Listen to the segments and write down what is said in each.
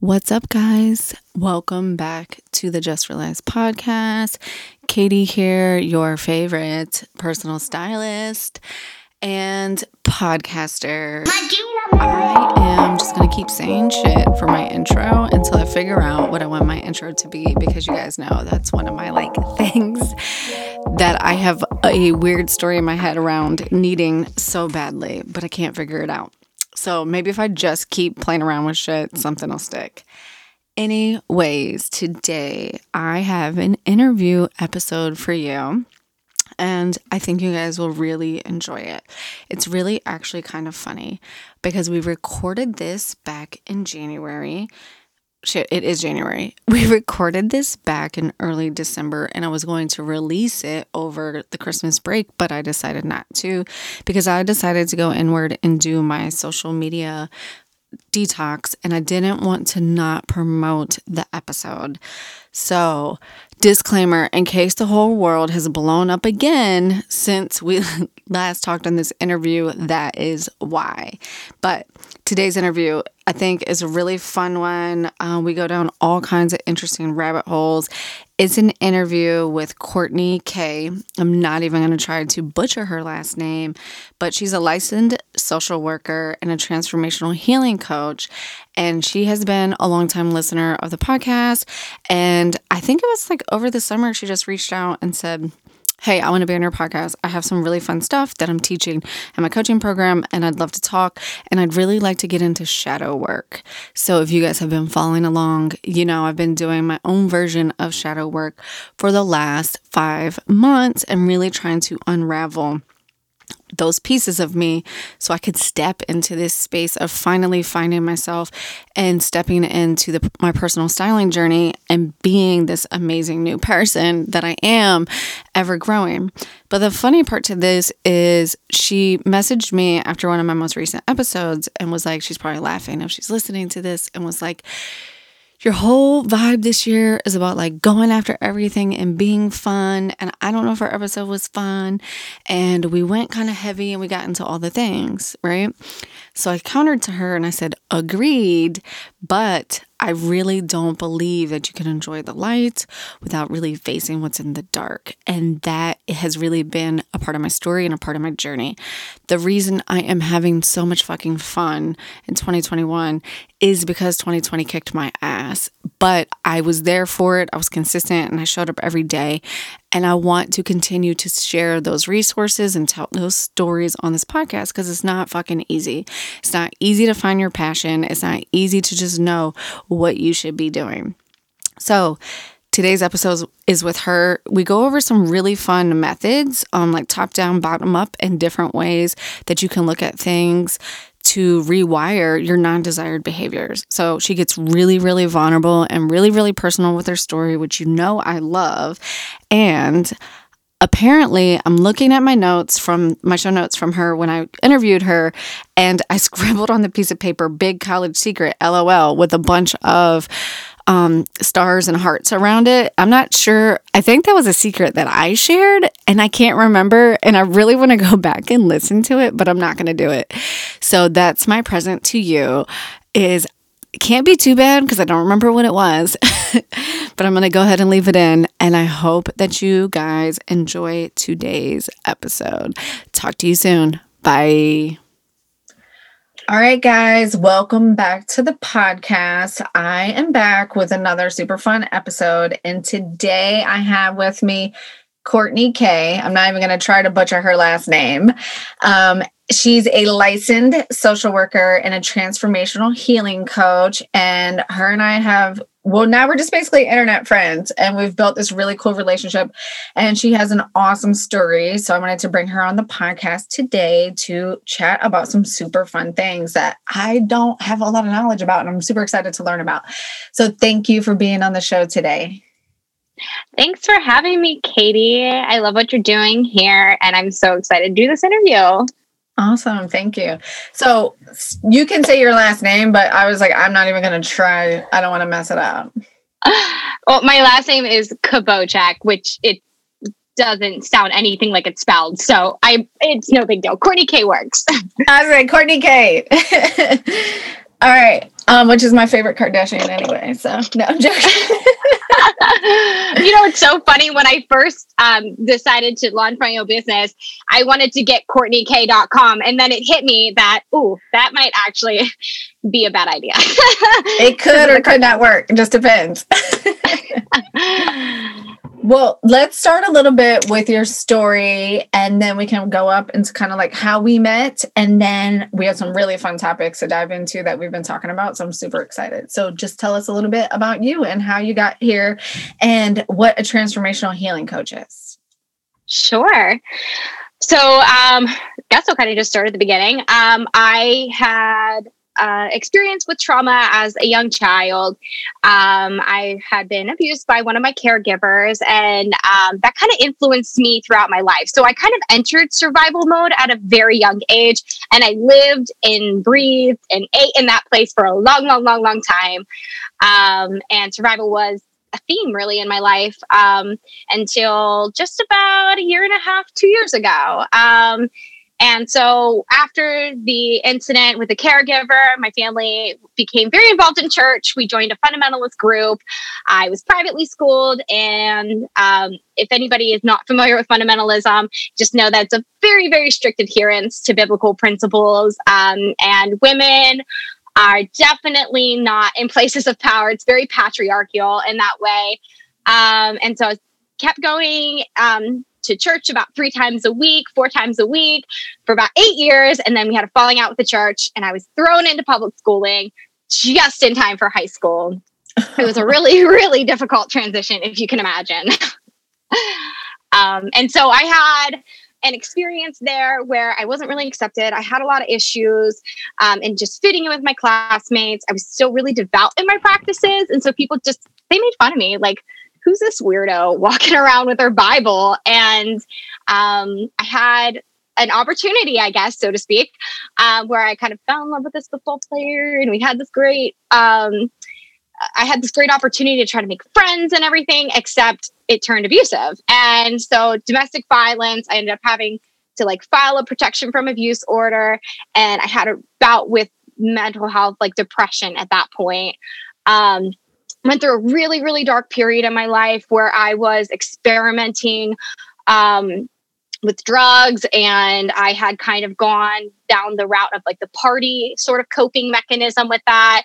What's up, guys? Welcome back to the Just Realized podcast. Katie here, your favorite personal stylist and podcaster. I am just going to keep saying shit for my intro until I figure out what I want my intro to be because you guys know that's one of my like things that I have a weird story in my head around needing so badly, but I can't figure it out. So maybe if I just keep playing around with shit, something will stick. Anyways, today I have an interview episode for you. And I think you guys will really enjoy it. It's really actually kind of funny because we recorded this back in January shit, it is January. We recorded this back in early December and I was going to release it over the Christmas break, but I decided not to because I decided to go inward and do my social media detox and I didn't want to not promote the episode. So, disclaimer in case the whole world has blown up again since we last talked on this interview, that is why. But today's interview I think is a really fun one. Um, we go down all kinds of interesting rabbit holes. It's an interview with Courtney Kay. I'm not even going to try to butcher her last name, but she's a licensed social worker and a transformational healing coach. And she has been a longtime listener of the podcast. And I think it was like over the summer, she just reached out and said, hey, I want to be on your podcast. I have some really fun stuff that I'm teaching in my coaching program, and I'd love to talk. And I'd really like to get into shadow work. So, if you guys have been following along, you know, I've been doing my own version of shadow work for the last five months and really trying to unravel those pieces of me so I could step into this space of finally finding myself and stepping into the, my personal styling journey and being this amazing new person that I am ever growing. But the funny part to this is she messaged me after one of my most recent episodes and was like, she's probably laughing if she's listening to this, and was like, your whole vibe this year is about like going after everything and being fun. And I don't know if our episode was fun. And we went kind of heavy and we got into all the things, right? So I countered to her and I said, agreed. But I really don't believe that you can enjoy the light without really facing what's in the dark. And that has really been a part of my story and a part of my journey. The reason I am having so much fucking fun in 2021 is because 2020 kicked my ass, but I was there for it. I was consistent and I showed up every day. And I want to continue to share those resources and tell those stories on this podcast because it's not fucking easy. It's not easy to find your passion. It's not easy to just know what you should be doing. So, today's episode is with her. We go over some really fun methods, um, like top down, bottom up, and different ways that you can look at things to rewire your non desired behaviors. So she gets really, really vulnerable and really, really personal with her story, which you know I love. And apparently I'm looking at my notes from my show notes from her when I interviewed her and I scribbled on the piece of paper big college secret LOL with a bunch of um, stars and hearts around it. I'm not sure. I think that was a secret that I shared and I can't remember. And I really want to go back and listen to it, but I'm not going to do it. So that's my present to you is can't be too bad because I don't remember what it was, but I'm going to go ahead and leave it in. And I hope that you guys enjoy today's episode. Talk to you soon. Bye. All right, guys, welcome back to the podcast. I am back with another super fun episode. And today I have with me Courtney Kay. I'm not even going to try to butcher her last name. Um, she's a licensed social worker and a transformational healing coach. And her and I have well, now we're just basically internet friends and we've built this really cool relationship. And she has an awesome story. So I wanted to bring her on the podcast today to chat about some super fun things that I don't have a lot of knowledge about and I'm super excited to learn about. So thank you for being on the show today. Thanks for having me, Katie. I love what you're doing here and I'm so excited to do this interview. Awesome. Thank you. So you can say your last name, but I was like, I'm not even going to try. I don't want to mess it up. Well, my last name is Kabojak, which it doesn't sound anything like it's spelled. So I, it's no big deal. Courtney K works. I was like, Courtney K. All right. Um, which is my favorite Kardashian anyway. So no, I'm joking. you know, it's so funny. When I first um, decided to launch my own business, I wanted to get CourtneyK.com. And then it hit me that, ooh, that might actually be a bad idea. it could or could not work. It just depends. Well, let's start a little bit with your story and then we can go up into kind of like how we met. And then we have some really fun topics to dive into that we've been talking about. So I'm super excited. So just tell us a little bit about you and how you got here and what a transformational healing coach is. Sure. So, um, guess I'll kind of just start at the beginning. Um, I had uh, experience with trauma as a young child. Um, I had been abused by one of my caregivers, and um, that kind of influenced me throughout my life. So I kind of entered survival mode at a very young age, and I lived and breathed and ate in that place for a long, long, long, long time. Um, and survival was a theme really in my life um, until just about a year and a half, two years ago. Um, and so after the incident with the caregiver, my family became very involved in church. We joined a fundamentalist group. I was privately schooled. And um, if anybody is not familiar with fundamentalism, just know that it's a very, very strict adherence to biblical principles. Um, and women are definitely not in places of power. It's very patriarchal in that way. Um, and so I kept going um, to church about three times a week, four times a week for about eight years. And then we had a falling out with the church, and I was thrown into public schooling just in time for high school. It was a really, really difficult transition, if you can imagine. um, and so I had an experience there where I wasn't really accepted. I had a lot of issues um, and just fitting in with my classmates. I was still really devout in my practices. And so people just, they made fun of me. Like, who's this weirdo walking around with her Bible? And um, I had an opportunity, I guess, so to speak, um, where I kind of fell in love with this football player, and we had this great. Um, I had this great opportunity to try to make friends and everything, except it turned abusive. And so, domestic violence, I ended up having to like file a protection from abuse order, and I had a bout with mental health, like depression at that point. Um, went through a really, really dark period in my life where I was experimenting um, with drugs and I had kind of gone down the route of like the party sort of coping mechanism with that.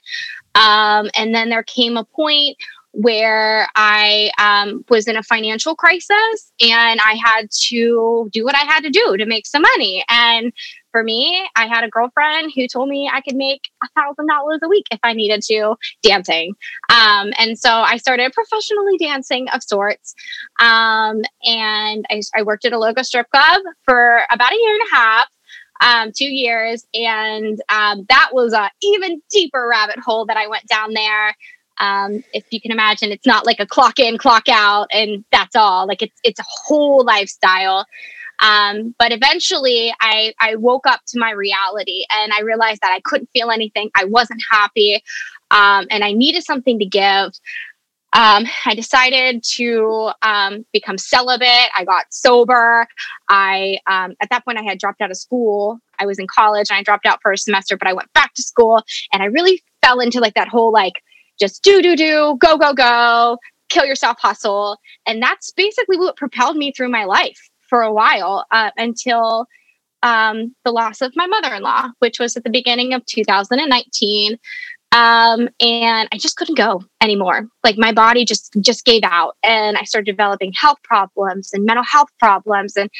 Um, and then there came a point where I um, was in a financial crisis and I had to do what I had to do to make some money. And for me, I had a girlfriend who told me I could make a thousand dollars a week if I needed to dancing. Um, and so I started professionally dancing of sorts. Um, and I, I, worked at a local strip club for about a year and a half. Um, two years, and um, that was a even deeper rabbit hole that I went down there. Um, if you can imagine, it's not like a clock in, clock out, and that's all. Like it's it's a whole lifestyle. Um, but eventually, I I woke up to my reality, and I realized that I couldn't feel anything. I wasn't happy, um, and I needed something to give. Um, I decided to um, become celibate. I got sober. I um, at that point I had dropped out of school. I was in college and I dropped out for a semester, but I went back to school and I really fell into like that whole like just do, do, do, go, go, go, kill yourself hustle. And that's basically what propelled me through my life for a while uh, until um, the loss of my mother in law, which was at the beginning of 2019. Um, and I just couldn't go anymore. Like my body just just gave out, and I started developing health problems and mental health problems. And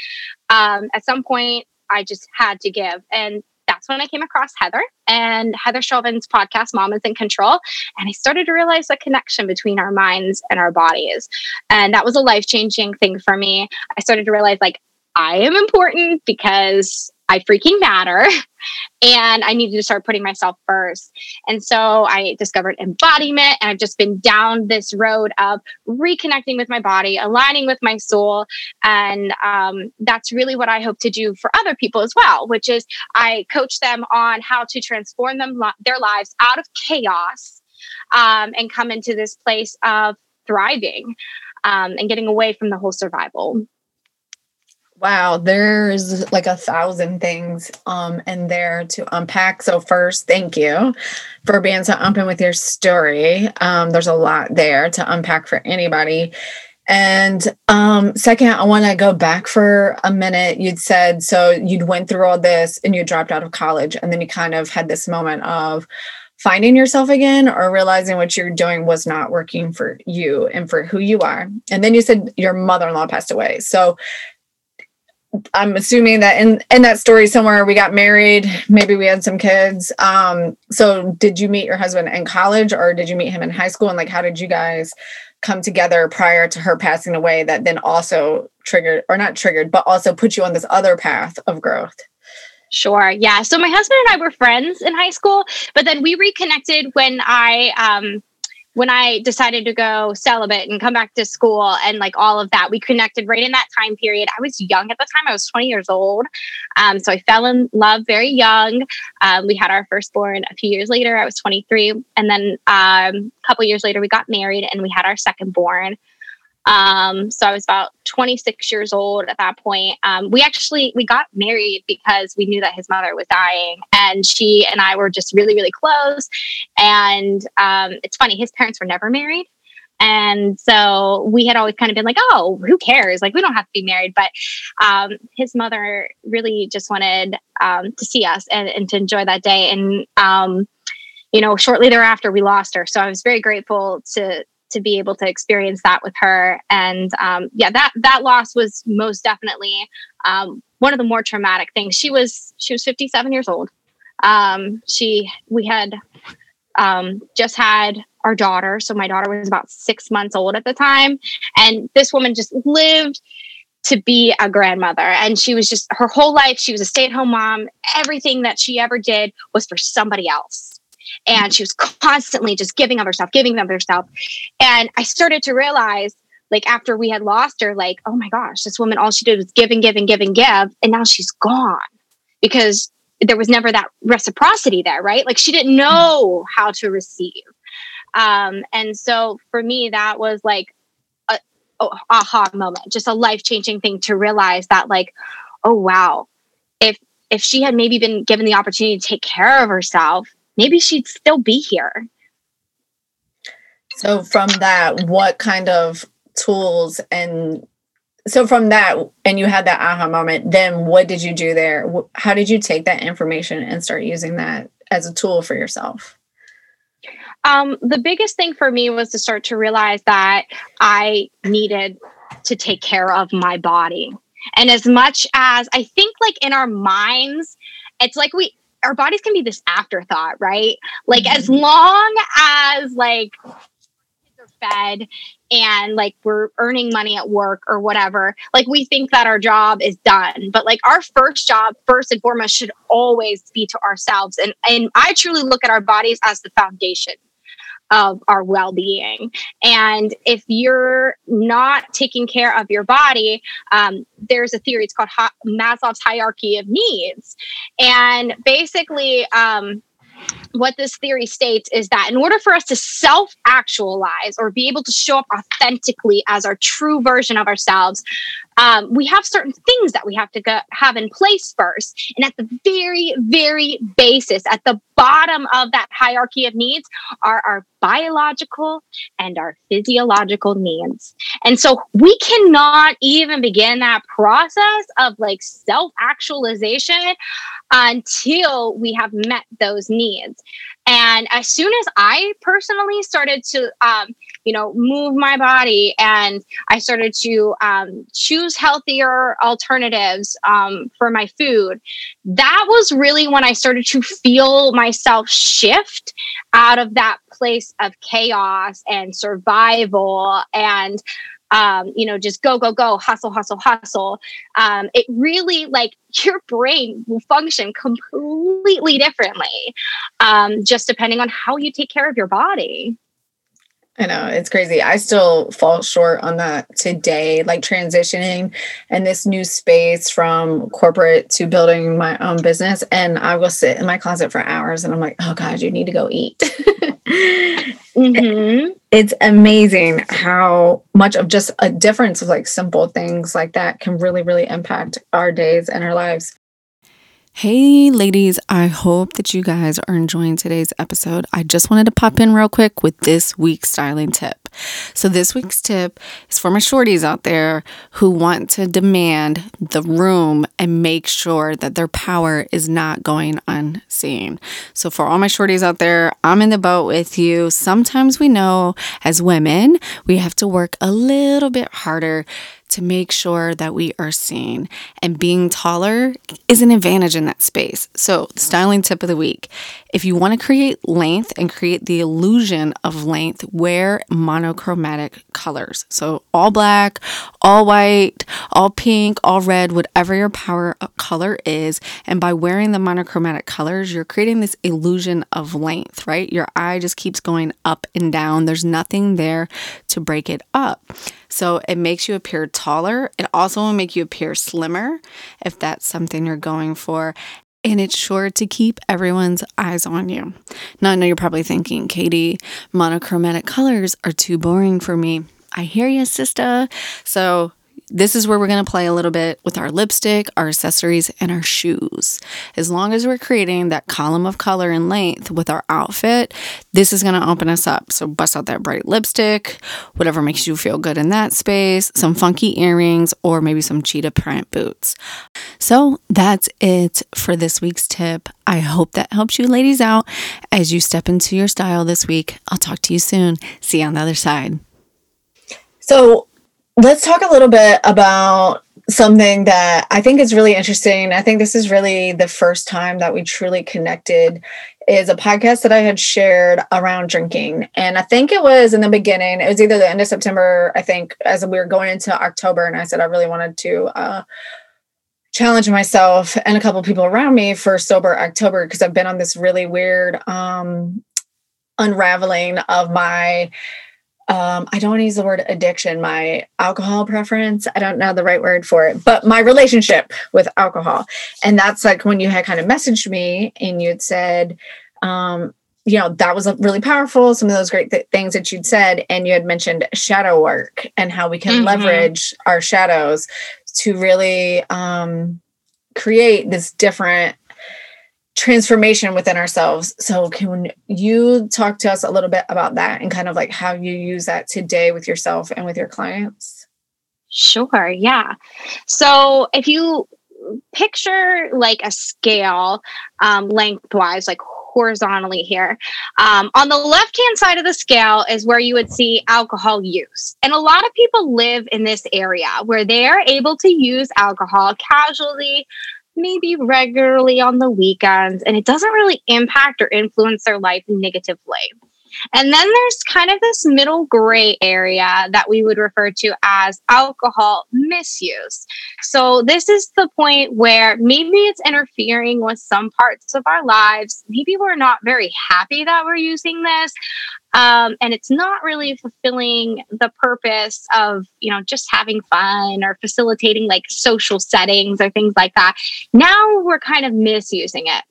um, at some point, I just had to give. And that's when I came across Heather and Heather Chauvin's podcast, Mom is in Control. And I started to realize the connection between our minds and our bodies. And that was a life changing thing for me. I started to realize, like, I am important because I freaking matter. And I needed to start putting myself first. And so I discovered embodiment, and I've just been down this road of reconnecting with my body, aligning with my soul. And um, that's really what I hope to do for other people as well, which is I coach them on how to transform them their lives out of chaos um, and come into this place of thriving um, and getting away from the whole survival. Wow, there's like a thousand things um in there to unpack. So first, thank you for being so open with your story. Um, there's a lot there to unpack for anybody. And um, second, I want to go back for a minute. You'd said so you'd went through all this and you dropped out of college, and then you kind of had this moment of finding yourself again or realizing what you're doing was not working for you and for who you are. And then you said your mother-in-law passed away. So I'm assuming that in in that story somewhere we got married, maybe we had some kids. Um, so did you meet your husband in college or did you meet him in high school? And like how did you guys come together prior to her passing away that then also triggered or not triggered, but also put you on this other path of growth? Sure. Yeah. So my husband and I were friends in high school, but then we reconnected when I um when I decided to go celibate and come back to school and like all of that, we connected right in that time period. I was young at the time, I was 20 years old. Um, so I fell in love very young. Um, we had our firstborn a few years later, I was 23. And then um, a couple years later, we got married and we had our secondborn. born. Um, so I was about 26 years old at that point. Um, we actually we got married because we knew that his mother was dying, and she and I were just really really close. And um, it's funny, his parents were never married. And so we had always kind of been like, oh, who cares? Like, we don't have to be married. But um, his mother really just wanted um, to see us and, and, to enjoy that day. And, um, you know, shortly thereafter, we lost her. So I was very grateful to to be able to experience that with her. And um, yeah, that that loss was most definitely um, one of the more traumatic things. She was she was 57 years old. Um, she we had um, just had our daughter, so my daughter was about six months old at the time, and this woman just lived to be a grandmother. And she was just her whole life, she was a stay at home mom. Everything that she ever did was for somebody else and she was constantly just giving of herself giving of herself. And i started to realize like after we had lost her like oh my gosh this woman all she did was give and give and give and give and now she's gone. Because there was never that reciprocity there right? Like she didn't know how to receive. Um and so for me that was like a oh, aha moment just a life-changing thing to realize that like oh wow. If if she had maybe been given the opportunity to take care of herself maybe she'd still be here. So, from that, what kind of tools and so from that, and you had that aha moment, then what did you do there? How did you take that information and start using that as a tool for yourself? Um, the biggest thing for me was to start to realize that I needed to take care of my body. And as much as I think, like in our minds, it's like we our bodies can be this afterthought, right? Like mm-hmm. as long as like kids are fed and like we're earning money at work or whatever, like we think that our job is done. But like our first job, first and foremost, should always be to ourselves. And and I truly look at our bodies as the foundation of our well being. And if you're not taking care of your body, um, there's a theory, it's called Maslow's hierarchy of needs. And basically, um, what this theory states is that in order for us to self actualize or be able to show up authentically as our true version of ourselves, um, we have certain things that we have to go, have in place first. And at the very, very basis, at the bottom of that hierarchy of needs, are our biological and our physiological needs. And so we cannot even begin that process of like self actualization until we have met those needs. And as soon as I personally started to, um, you know, move my body and I started to um, choose healthier alternatives um, for my food, that was really when I started to feel myself shift out of that place of chaos and survival and um, you know, just go, go, go, hustle, hustle, hustle. Um, it really like your brain will function completely differently, um, just depending on how you take care of your body. I know it's crazy. I still fall short on that today, like transitioning and this new space from corporate to building my own business. And I will sit in my closet for hours and I'm like, oh God, you need to go eat. Mm-hmm. It's amazing how much of just a difference of like simple things like that can really, really impact our days and our lives. Hey, ladies, I hope that you guys are enjoying today's episode. I just wanted to pop in real quick with this week's styling tip. So, this week's tip is for my shorties out there who want to demand the room and make sure that their power is not going unseen. So, for all my shorties out there, I'm in the boat with you. Sometimes we know as women, we have to work a little bit harder to make sure that we are seen. And being taller is an advantage in that space. So, styling tip of the week if you want to create length and create the illusion of length, wear monochromatic colors. So, all black, all white, all pink, all red, whatever your power uh, color is. And by wearing the monochromatic colors, you're creating this illusion of length, right? Your eye just keeps going up and down. There's nothing there to break it up. So it makes you appear taller. It also will make you appear slimmer if that's something you're going for. And it's sure to keep everyone's eyes on you. Now, I know you're probably thinking, Katie, monochromatic colors are too boring for me. I hear you, sister. So this is where we're going to play a little bit with our lipstick, our accessories, and our shoes. As long as we're creating that column of color and length with our outfit, this is going to open us up. So, bust out that bright lipstick, whatever makes you feel good in that space, some funky earrings, or maybe some cheetah print boots. So, that's it for this week's tip. I hope that helps you ladies out as you step into your style this week. I'll talk to you soon. See you on the other side. So, let's talk a little bit about something that I think is really interesting. I think this is really the first time that we truly connected is a podcast that I had shared around drinking. And I think it was in the beginning, it was either the end of September, I think, as we were going into October. And I said I really wanted to uh, challenge myself and a couple people around me for sober October because I've been on this really weird um, unraveling of my um, I don't want to use the word addiction, my alcohol preference. I don't know the right word for it, but my relationship with alcohol. And that's like when you had kind of messaged me and you'd said, um, you know, that was really powerful. Some of those great th- things that you'd said. And you had mentioned shadow work and how we can mm-hmm. leverage our shadows to really um, create this different transformation within ourselves. So, can you talk to us a little bit about that and kind of like how you use that today with yourself and with your clients? Sure. Yeah. So, if you picture like a scale um, lengthwise, like horizontally here. Um, on the left hand side of the scale is where you would see alcohol use. And a lot of people live in this area where they are able to use alcohol casually maybe regularly on the weekends, and it doesn't really impact or influence their life negatively. And then there's kind of this middle gray area that we would refer to as alcohol misuse. So, this is the point where maybe it's interfering with some parts of our lives. Maybe we're not very happy that we're using this. Um, and it's not really fulfilling the purpose of you know just having fun or facilitating like social settings or things like that now we're kind of misusing it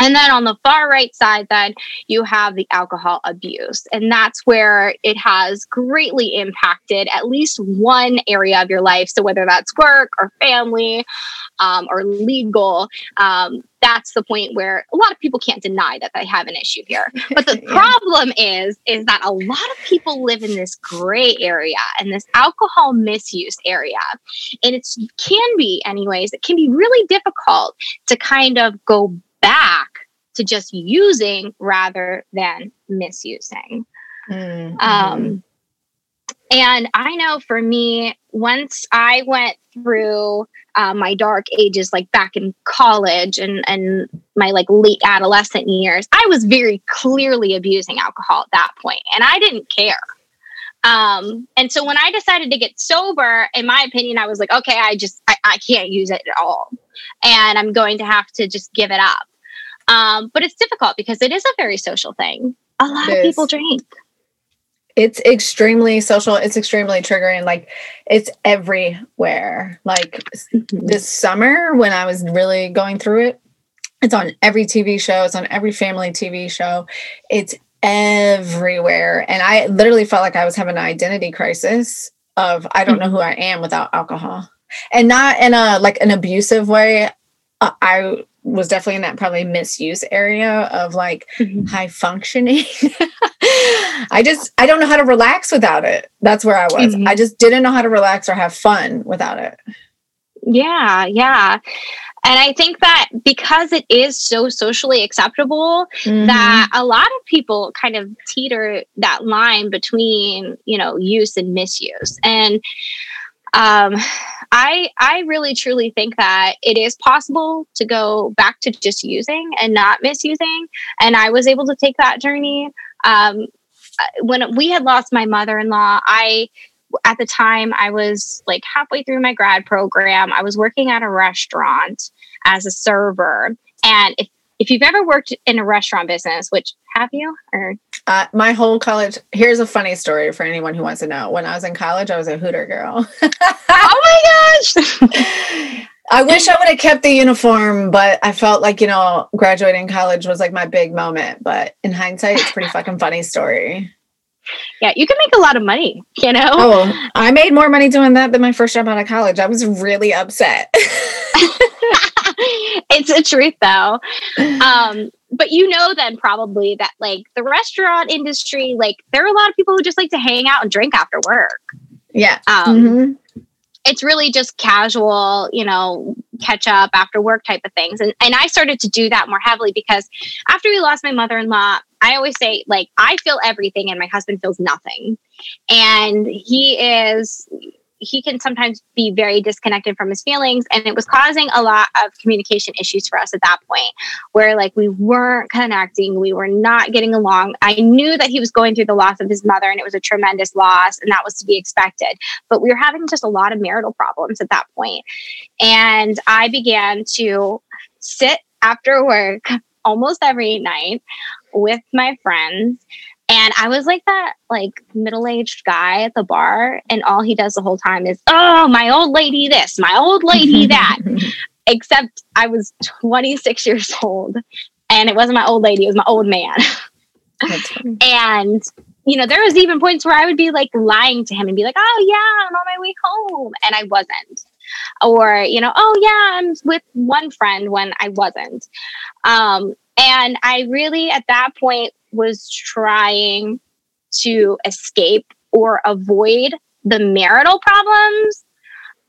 and then on the far right side, then you have the alcohol abuse. And that's where it has greatly impacted at least one area of your life. So, whether that's work or family um, or legal, um, that's the point where a lot of people can't deny that they have an issue here. But the problem is, is that a lot of people live in this gray area and this alcohol misuse area. And it can be, anyways, it can be really difficult to kind of go back to just using rather than misusing. Mm-hmm. Um, and I know for me, once I went through uh, my dark ages, like back in college and, and my like late adolescent years, I was very clearly abusing alcohol at that point, and I didn't care. Um, and so when I decided to get sober, in my opinion, I was like, okay, I just I, I can't use it at all, and I'm going to have to just give it up. Um, but it's difficult because it is a very social thing. A lot of people drink. It's extremely social. It's extremely triggering. Like it's everywhere. Like mm-hmm. this summer when I was really going through it, it's on every TV show. It's on every family TV show. It's everywhere. And I literally felt like I was having an identity crisis of I don't know who I am without alcohol. And not in a like an abusive way. Uh, I was definitely in that probably misuse area of like mm-hmm. high functioning. I just I don't know how to relax without it. That's where I was. Mm-hmm. I just didn't know how to relax or have fun without it. Yeah, yeah. And I think that because it is so socially acceptable, mm-hmm. that a lot of people kind of teeter that line between, you know, use and misuse. And um, I I really truly think that it is possible to go back to just using and not misusing. And I was able to take that journey. Um, when we had lost my mother-in-law, I at the time I was like halfway through my grad program. I was working at a restaurant as a server. And if if you've ever worked in a restaurant business, which have you or uh, my whole college here's a funny story for anyone who wants to know. When I was in college, I was a hooter girl. oh my gosh. I wish I would have kept the uniform, but I felt like, you know, graduating college was like my big moment. But in hindsight, it's pretty fucking funny story yeah, you can make a lot of money, you know? Oh, I made more money doing that than my first job out of college. I was really upset. it's a truth though. Um, but you know then probably that like the restaurant industry, like there are a lot of people who just like to hang out and drink after work. Yeah. Um, mm-hmm it's really just casual, you know, catch up after work type of things. And and I started to do that more heavily because after we lost my mother-in-law, I always say like I feel everything and my husband feels nothing. And he is he can sometimes be very disconnected from his feelings and it was causing a lot of communication issues for us at that point where like we weren't connecting we were not getting along. I knew that he was going through the loss of his mother and it was a tremendous loss and that was to be expected. But we were having just a lot of marital problems at that point. And i began to sit after work almost every night with my friends and I was like that like middle-aged guy at the bar and all he does the whole time is, "Oh, my old lady this, my old lady that." Except I was 26 years old and it wasn't my old lady, it was my old man. and you know, there was even points where I would be like lying to him and be like, "Oh yeah, I'm on my way home," and I wasn't. Or you know, "Oh yeah, I'm with one friend when I wasn't." Um, and I really, at that point, was trying to escape or avoid the marital problems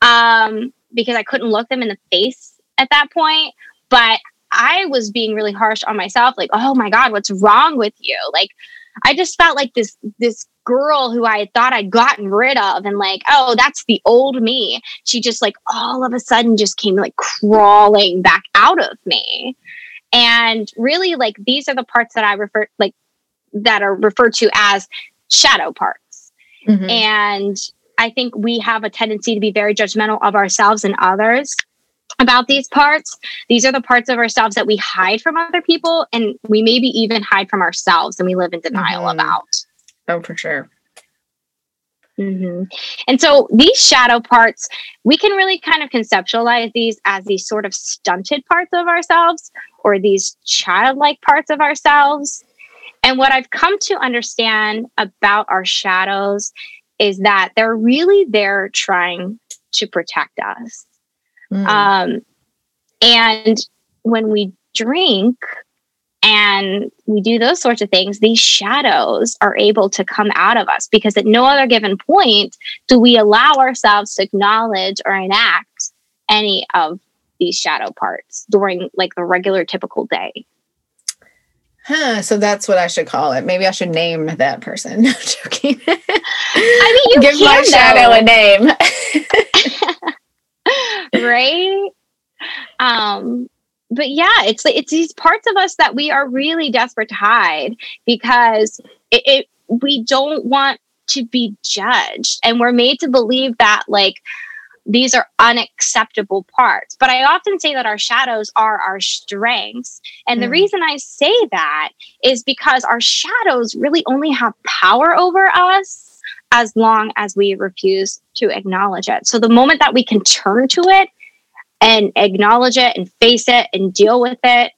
um, because I couldn't look them in the face at that point. But I was being really harsh on myself, like, oh my God, what's wrong with you? Like, I just felt like this this girl who I thought I'd gotten rid of and like, oh, that's the old me. She just like all of a sudden just came like crawling back out of me. And really, like, these are the parts that I refer, like, that are referred to as shadow parts. Mm-hmm. And I think we have a tendency to be very judgmental of ourselves and others about these parts. These are the parts of ourselves that we hide from other people, and we maybe even hide from ourselves and we live in denial mm-hmm. about. Oh, for sure. Mm-hmm. And so these shadow parts, we can really kind of conceptualize these as these sort of stunted parts of ourselves or these childlike parts of ourselves. And what I've come to understand about our shadows is that they're really there trying to protect us. Mm. Um, and when we drink and we do those sorts of things, these shadows are able to come out of us because at no other given point do we allow ourselves to acknowledge or enact any of these shadow parts during like the regular typical day. Huh, so that's what I should call it. Maybe I should name that person. No, I'm joking. I mean, you give my though. shadow a name. right? Um, but yeah, it's it's these parts of us that we are really desperate to hide because it, it we don't want to be judged, and we're made to believe that like these are unacceptable parts. But I often say that our shadows are our strengths. And mm. the hmm. reason I say that is because our shadows really only have power over us as long as we refuse to acknowledge it. So the moment that we can turn to it and acknowledge it and face it and deal with it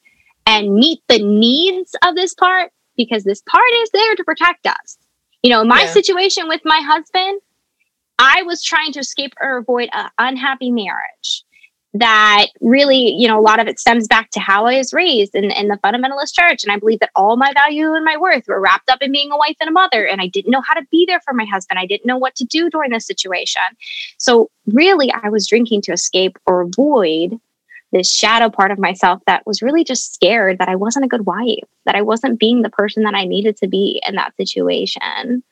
and meet the needs of this part, because this part is there to protect us. You know, my Yeah. situation with my husband, I was trying to escape or avoid an unhappy marriage that really, you know, a lot of it stems back to how I was raised in, in the fundamentalist church. And I believe that all my value and my worth were wrapped up in being a wife and a mother. And I didn't know how to be there for my husband. I didn't know what to do during this situation. So really, I was drinking to escape or avoid this shadow part of myself that was really just scared that I wasn't a good wife, that I wasn't being the person that I needed to be in that situation.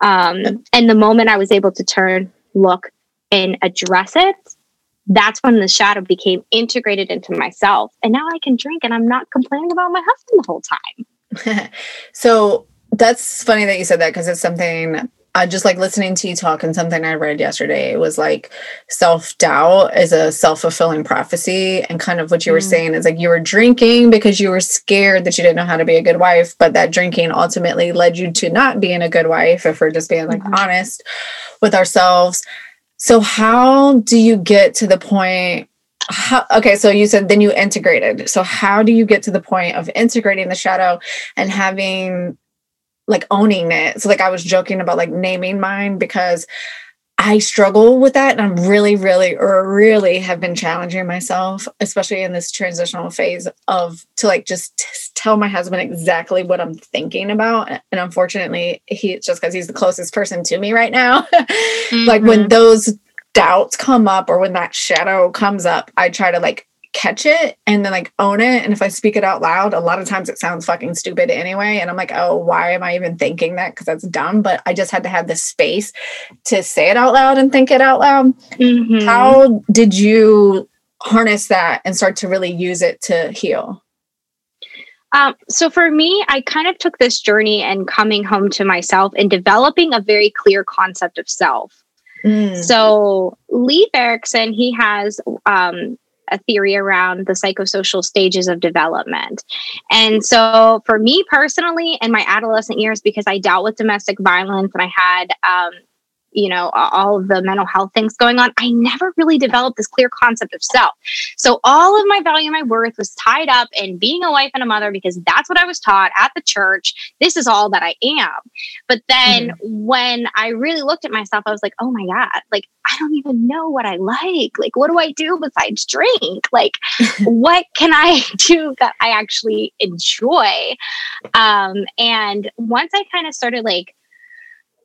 Um, and the moment I was able to turn, look, and address it, that's when the shadow became integrated into myself. And now I can drink and I'm not complaining about my husband the whole time. so that's funny that you said that because it's something I just like listening to you talk and something I read yesterday was like self doubt is a self fulfilling prophecy. And kind of what you were Mm. saying is like you were drinking because you were scared that you didn't know how to be a good wife, but that drinking ultimately led you to not being a good wife, if we're just being like Mhm. honest with ourselves. So, how do you get to the point? How, okay, so you said then you integrated. So, how do you get to the point of integrating the shadow and having like owning it? So, like, I was joking about like naming mine because I struggle with that. And I'm really, really, or really have been challenging myself, especially in this transitional phase of to like just t- tell my husband exactly what I'm thinking about. And unfortunately, he just because he's the closest person to me right now. like when mm-hmm. those doubts come up or when that shadow comes up, I try to like catch it and then like own it. And if I speak it out loud, a lot of times it sounds fucking stupid anyway. And I'm like, oh, why am I even thinking that? Because that's dumb. But I just had to have the space to say it out loud and think it out loud. Mhm. How did you harness that and start to really use it to heal? Um, so for me, I kind of took this journey and coming home to myself and developing a very clear concept of self. Mm. So Leif Erikson, he has um, a theory around the psychosocial stages of development. And so for me personally, in my adolescent years, because I dealt with domestic violence and I had, um, you know, all of the mental health things going on, I never really developed this clear concept of self. So all of my value, and my worth was tied up in being a wife and a mother because that's what I was taught at the church. This is all that I am. But then when I really looked at myself, I was like, oh my God, like I don't even know what I like. Like, what do I do besides drink? Like, what can I do that I actually enjoy? Um, and once I kind of started like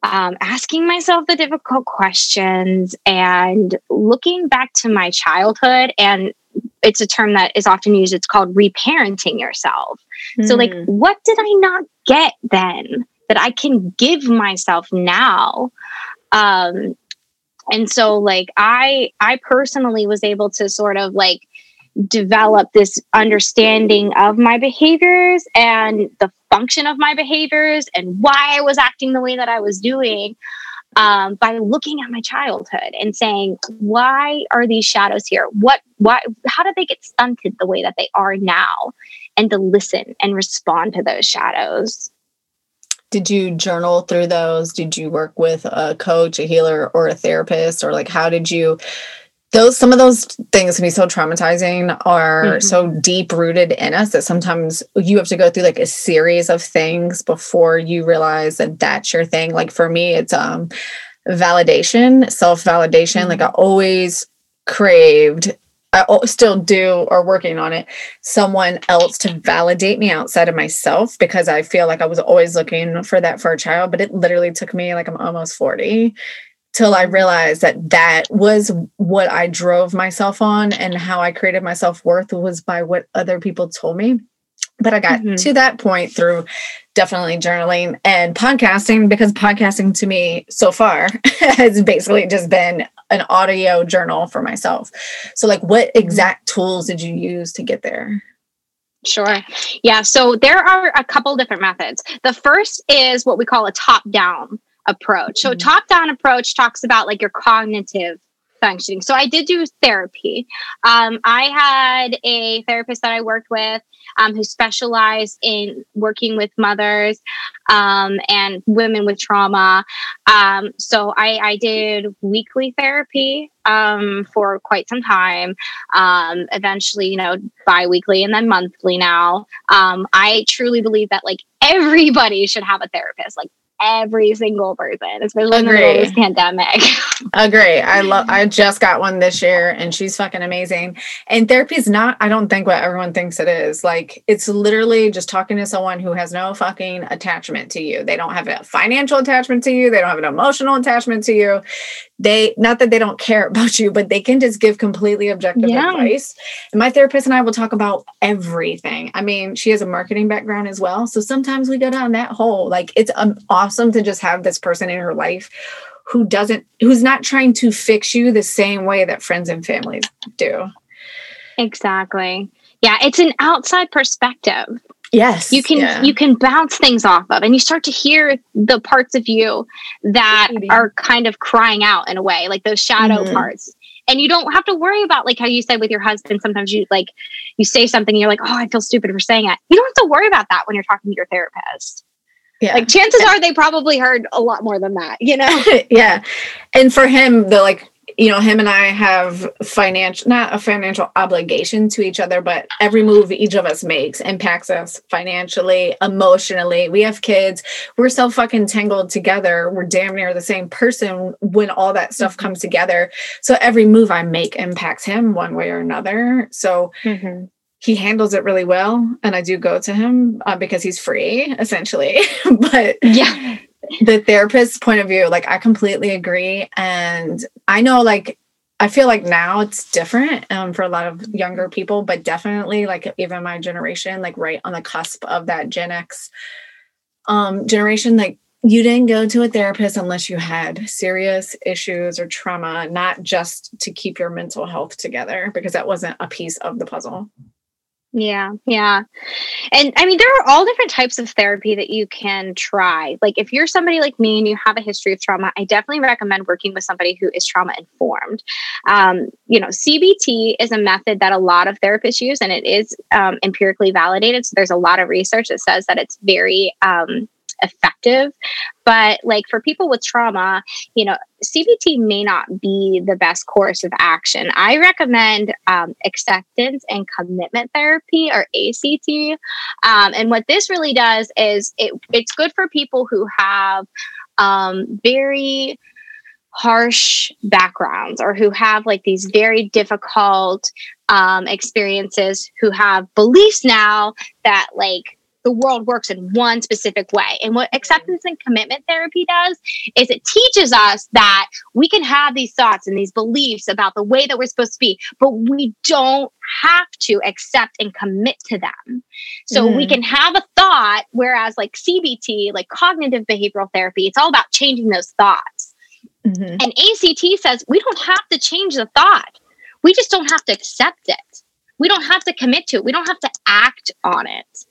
um, asking myself the difficult questions and looking back to my childhood and it's a term that is often used it's called reparenting yourself so like Mm. what did i not get then that i can give myself now um and so like i i personally was able to sort of like develop this understanding of my behaviors and the function of my behaviors and why i was acting the way that i was doing um, by looking at my childhood and saying why are these shadows here what why how did they get stunted the way that they are now and to listen and respond to those shadows Did you journal through those? Did you work with a coach, a healer, or a therapist? Or like how did you those some of those things can be so traumatizing or Mhm. so deep rooted in us that sometimes you have to go through like a series of things before you realize that that's your thing. Like for me, it's um validation, self validation. Like I always craved I still do or working on it someone else to validate me outside of myself because I feel like I was always looking for that for a child but it literally took me like I'm almost 40 till I realized that that was what I drove myself on and how I created my self-worth was by what other people told me but I got Mhm. to that point through definitely journaling and podcasting because podcasting to me so far has basically just been an audio journal for myself. So, like, what exact tools did you use to get there? Sure. Yeah. So there are a couple different methods. The first is what we call a top down approach. So, Mhm. top down approach talks about like your cognitive functioning. So I did do therapy. Um, I had a therapist that I worked with um, who specialized in working with mothers um, and women with trauma. Um, so I, I, did weekly therapy um, for quite some time. Um, eventually, you know, bi-weekly and then monthly now. Um, I truly believe that like everybody should have a therapist. Like every single person, especially Agree. in the middle of this pandemic. Agree. I love I just got one this year and she's fucking amazing. And therapy is not, I don't think what everyone thinks it is. Like it's literally just talking to someone who has no fucking attachment to you. They don't have a financial attachment to you, they don't have an emotional attachment to you they not that they don't care about you but they can just give completely objective yeah. advice. And my therapist and i will talk about everything. I mean she has a marketing background as well. So sometimes we go down that hole. Like it's um, awesome to just have this person in her life who doesn't who's not trying to fix you the same way that friends and families do. Exactly. Yeah it's an outside perspective yes you can yeah. you can bounce things off of and you start to hear the parts of you that are kind of crying out in a way like those shadow mm-hmm. parts and you don't have to worry about like how you said with your husband sometimes you like you say something and you're like oh i feel stupid for saying it you don't have to worry about that when you're talking to your therapist yeah. Like chances are they probably heard a lot more than that, you know? yeah. And for him, the like you know, him and I have financial, not a financial obligation to each other, but every move each of us makes impacts us financially, emotionally. We have kids. We're so fucking tangled together. We're damn near the same person when all that stuff comes together. So every move I make impacts him one way or another. So mm-hmm. he handles it really well. And I do go to him uh, because he's free, essentially. but yeah the therapist's point of view, like I completely agree. And I know like I feel like now it's different um, for a lot of younger people, but definitely like even my generation, like right on the cusp of that Gen X um, generation, like you didn't go to a therapist unless you had serious issues or trauma, not just to keep your mental health together, because that wasn't a piece of the puzzle. Yeah, yeah. And I mean, there are all different types of therapy that you can try. Like, if you're somebody like me and you have a history of trauma, I definitely recommend working with somebody who is trauma informed. Um, you know, CBT is a method that a lot of therapists use and it is um, empirically validated. So, there's a lot of research that says that it's very um, effective. But like for people with trauma, you know, CBT may not be the best course of action. I recommend um, acceptance and commitment therapy or ACT. Um, and what this really does is it, it's good for people who have um, very harsh backgrounds or who have like these very difficult um, experiences who have beliefs now that like the world works in one specific way. And what acceptance and commitment therapy does is it teaches us that we can have these thoughts and these beliefs about the way that we're supposed to be, but we don't have to accept and commit to them. So mm. we can have a thought, whereas like CBT, like cognitive behavioral therapy, it's all about changing those thoughts. Mm-hmm. And ACT says we don't have to change the thought. We just don't have to accept it. We don't have to commit to it. We don't have to act on it.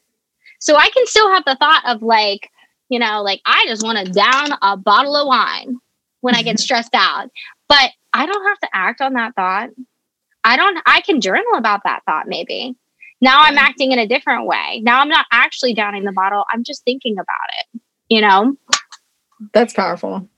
So I can still have the thought of like, you know, like I just want to down a bottle of wine when I get stressed out. But I don't have to act on that thought. I don't, I can journal about that thought maybe. Now I'm acting in a different way. Now I'm not actually downing the bottle. I'm just thinking about it, you know? That's powerful.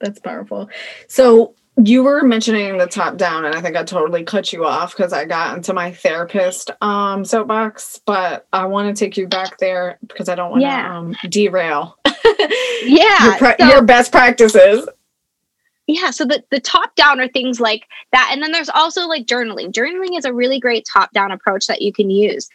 That's powerful. So you were mentioning the top down and i think i totally cut you off because i got into my therapist um soapbox but i want to take you back there because i don't want to yeah. um, derail yeah your, pra- so, your best practices yeah so the, the top down are things like that and then there's also like journaling. Journaling is a really great top down approach that you can use.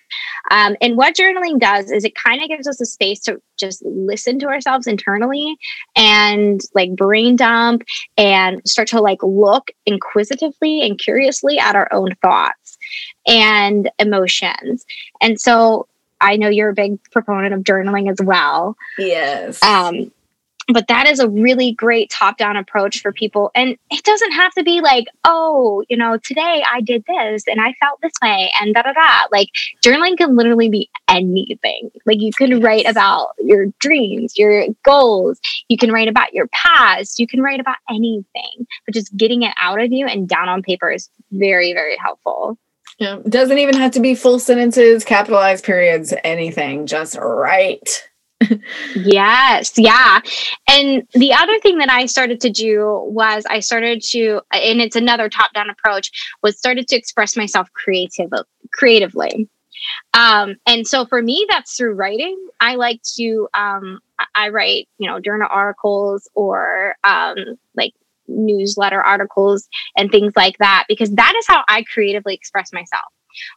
Um, and what journaling does is it kind of gives us a space to just listen to ourselves internally and like brain dump and start to like look inquisitively and curiously at our own thoughts and emotions. And so i know you're a big proponent of journaling as well. Yes. Um but that is a really great top down approach for people. And it doesn't have to be like, oh, you know, today I did this and I felt this way and da da da. Like journaling can literally be anything. Like you can write about your dreams, your goals. You can write about your past. You can write about anything, but just getting it out of you and down on paper is very, very helpful. Yeah. Doesn't even have to be full sentences, capitalized periods, anything. Just write yes, yeah. And the other thing that I started to do was I started to, and it's another top down approach, was started to express myself creative, creatively. Um, and so for me, that's through writing. I like to, um, I write, you know, journal articles or um, like newsletter articles and things like that because that is how I creatively express myself.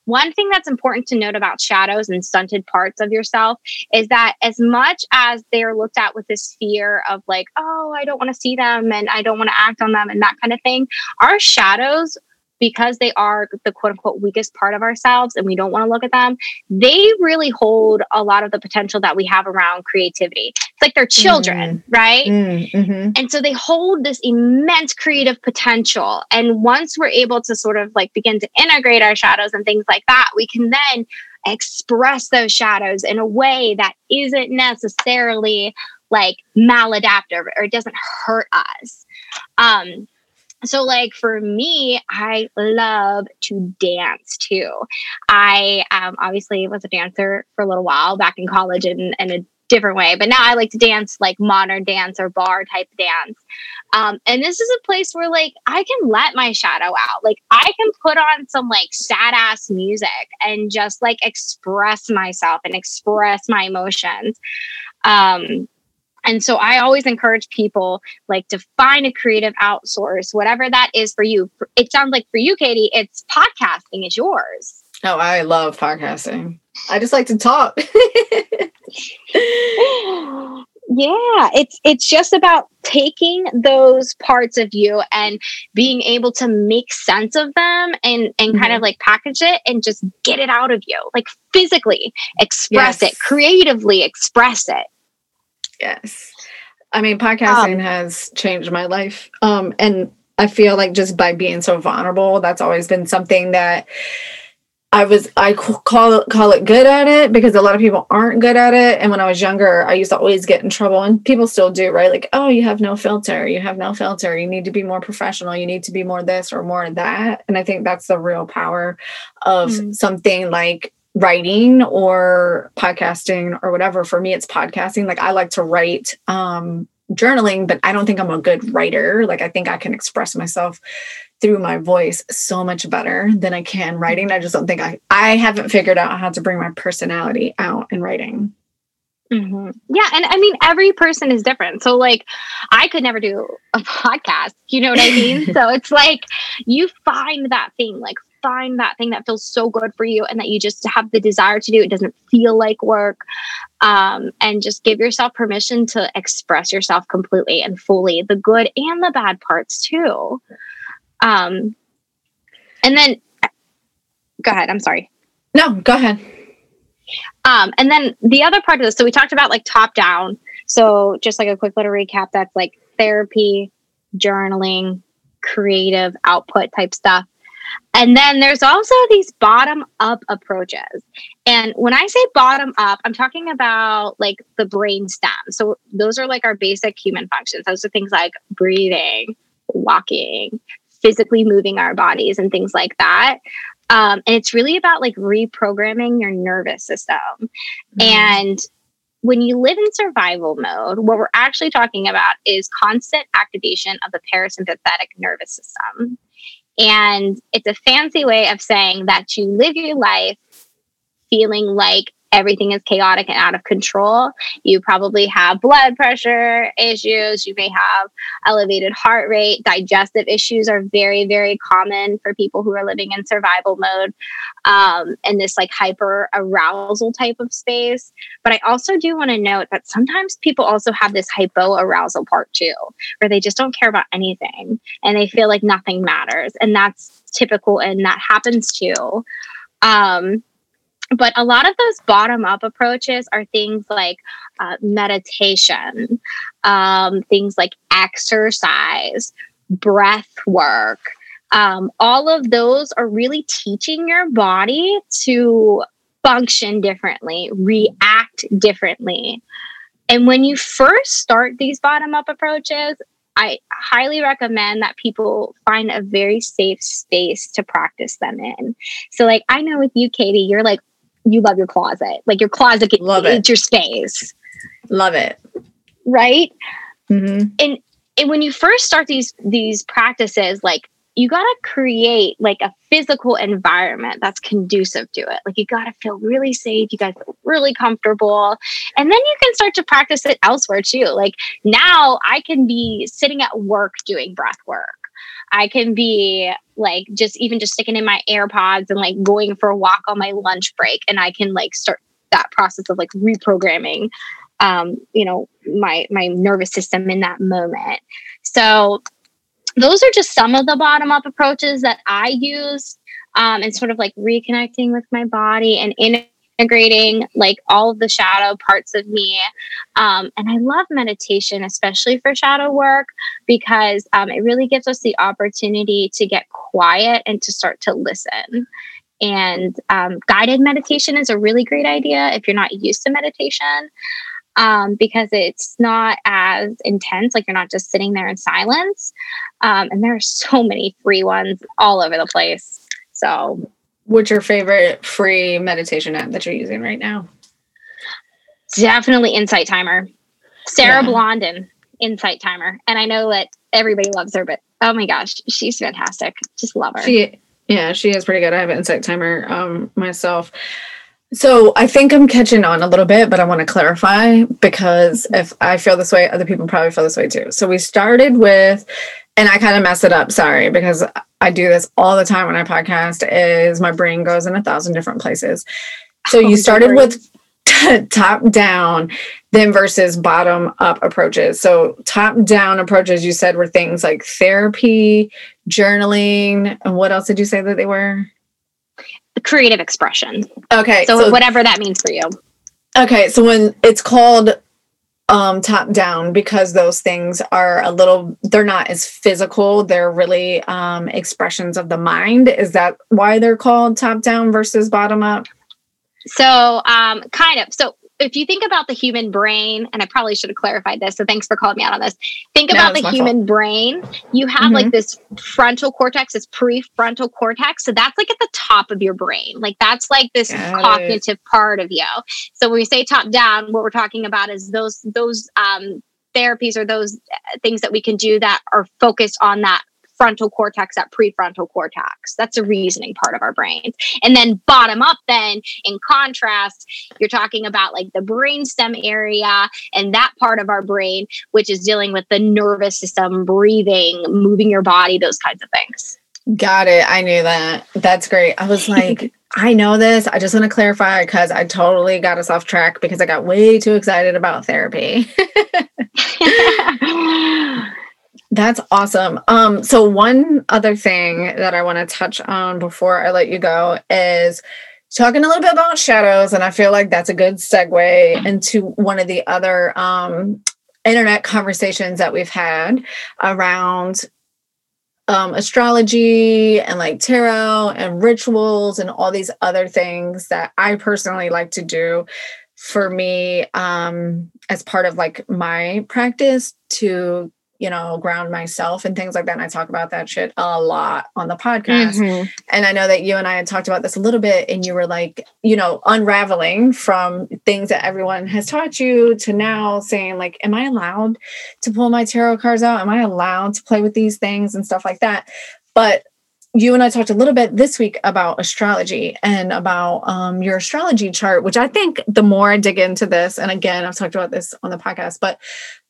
One thing that's important to note about shadows and stunted parts of yourself is that as much as they're looked at with this fear of like, oh, I don't want to see them and I don't want to act on them and that kind of thing, our shadows because they are the quote unquote weakest part of ourselves and we don't want to look at them, they really hold a lot of the potential that we have around creativity. It's like they're children, mm right? Mm-hmm. And so they hold this immense creative potential. And once we're able to sort of like begin to integrate our shadows and things like that, we can then express those shadows in a way that isn't necessarily like maladaptive or it doesn't hurt us. Um, so like for me i love to dance too. I um, obviously was a dancer for a little while back in college in, in a different way but now i like to dance like modern dance or barre type dance. Um, and this is a place where like i can let my shadow out. Like i can put on some like sad ass music and just like express myself and express my emotions. Um, and so I always encourage people like to find a creative outsource, whatever that is for you. It sounds like for you, Katie, it's podcasting is yours. Oh, I love podcasting. I just like to talk. yeah, it's it's just about taking those parts of you and being able to make sense of them and and mm-hmm. kind of like package it and just get it out of you. Like physically express yes. it, creatively express it. Yes. I mean, podcasting um, has changed my life. Um, and I feel like just by being so vulnerable, that's always been something that I was I call it call it good at it because a lot of people aren't good at it. And when I was younger, I used to always get in trouble, and people still do, right? Like, oh, you have no filter, you have no filter. You need to be more professional. You need to be more this or more that. And I think that's the real power of mm-hmm. something like writing or podcasting or whatever for me it's podcasting like i like to write um journaling but i don't think i'm a good writer like i think i can express myself through my voice so much better than i can writing i just don't think i i haven't figured out how to bring my personality out in writing Mm-hmm. Yeah. And I mean, every person is different. So, like, I could never do a podcast. You know what I mean? so, it's like you find that thing, like, find that thing that feels so good for you and that you just have the desire to do. It doesn't feel like work. Um, and just give yourself permission to express yourself completely and fully, the good and the bad parts too. Um, and then, go ahead. I'm sorry. No, go ahead. Um, and then the other part of this, so we talked about like top down. So just like a quick little recap, that's like therapy, journaling, creative output type stuff. And then there's also these bottom up approaches. And when I say bottom up, I'm talking about like the brain stem. So those are like our basic human functions. Those are things like breathing, walking, physically moving our bodies, and things like that. Um, and it's really about like reprogramming your nervous system. Mm-hmm. And when you live in survival mode, what we're actually talking about is constant activation of the parasympathetic nervous system. And it's a fancy way of saying that you live your life feeling like everything is chaotic and out of control. You probably have blood pressure issues. You may have elevated heart rate. Digestive issues are very, very common for people who are living in survival mode um, in this like hyper arousal type of space. But I also do want to note that sometimes people also have this hypo arousal part too, where they just don't care about anything and they feel like nothing matters. And that's typical and that happens too. Um, but a lot of those bottom up approaches are things like uh, meditation, um, things like exercise, breath work. Um, all of those are really teaching your body to function differently, react differently. And when you first start these bottom up approaches, I highly recommend that people find a very safe space to practice them in. So, like, I know with you, Katie, you're like, you love your closet. Like, your closet, love it. it's your space. Love it. Right. Mm-hmm. And and when you first start these these practices, like you got to create like a physical environment that's conducive to it. Like you got to feel really safe. You got to feel really comfortable. And then you can start to practice it elsewhere too. Like now I can be sitting at work doing breath work. I can be like just even just sticking in my AirPods and like going for a walk on my lunch break. And I can like start that process of like reprogramming um, you know, my my nervous system in that moment. So those are just some of the bottom up approaches that I use um, and sort of like reconnecting with my body and integrating like all of the shadow parts of me. Um, and I love meditation, especially for shadow work, because um, it really gives us the opportunity to get quiet and to start to listen. And um, guided meditation is a really great idea if you're not used to meditation um, because it's not as intense. Like you're not just sitting there in silence. Um, and there are so many free ones all over the place. So, what's your favorite free meditation app that you're using right now? Definitely Insight Timer. Sarah yeah. Blondin, Insight Timer. And I know that everybody loves her, but oh my gosh, she's fantastic. Just love her. She, yeah, she is pretty good. I have an Insight Timer um, myself. So I think I'm catching on a little bit, but I want to clarify because if I feel this way, other people probably feel this way too. So we started with, and I kind of messed it up. Sorry, because I do this all the time when I podcast. Is my brain goes in a thousand different places. So oh, you started with top down, then versus bottom up approaches. So top down approaches you said were things like therapy, journaling, and what else did you say that they were? creative expression. Okay. So, so whatever that means for you. Okay. So when it's called um top down because those things are a little they're not as physical. They're really um expressions of the mind. Is that why they're called top down versus bottom up? So um kind of. So if you think about the human brain, and I probably should have clarified this, so thanks for calling me out on this. Think no, about the human fault. brain. You have mm-hmm. like this frontal cortex, this prefrontal cortex. So that's like at the top of your brain. Like that's like this Got cognitive it. part of you. So when we say top down, what we're talking about is those those um therapies or those uh, things that we can do that are focused on that frontal cortex, that prefrontal cortex. That's a reasoning part of our brains. And then bottom up, then in contrast, you're talking about like the brainstem area and that part of our brain, which is dealing with the nervous system, breathing, moving your body, those kinds of things. Got it. I knew that. That's great. I was like, I know this. I just want to clarify because I totally got us off track because I got way too excited about therapy. That's awesome. Um, so one other thing that I want to touch on before I let you go is talking a little bit about shadows, and I feel like that's a good segue into one of the other um, internet conversations that we've had around um, astrology and like tarot and rituals and all these other things that I personally like to do for me um, as part of like my practice to you know, ground myself and things like that. And I talk about that shit a lot on the podcast. Mm-hmm. And I know that you and I had talked about this a little bit, and you were like, you know, unraveling from things that everyone has taught you to now saying, like, am I allowed to pull my tarot cards out? Am I allowed to play with these things and stuff like that? But you and I talked a little bit this week about astrology and about um, your astrology chart, which I think the more I dig into this, and again, I've talked about this on the podcast, but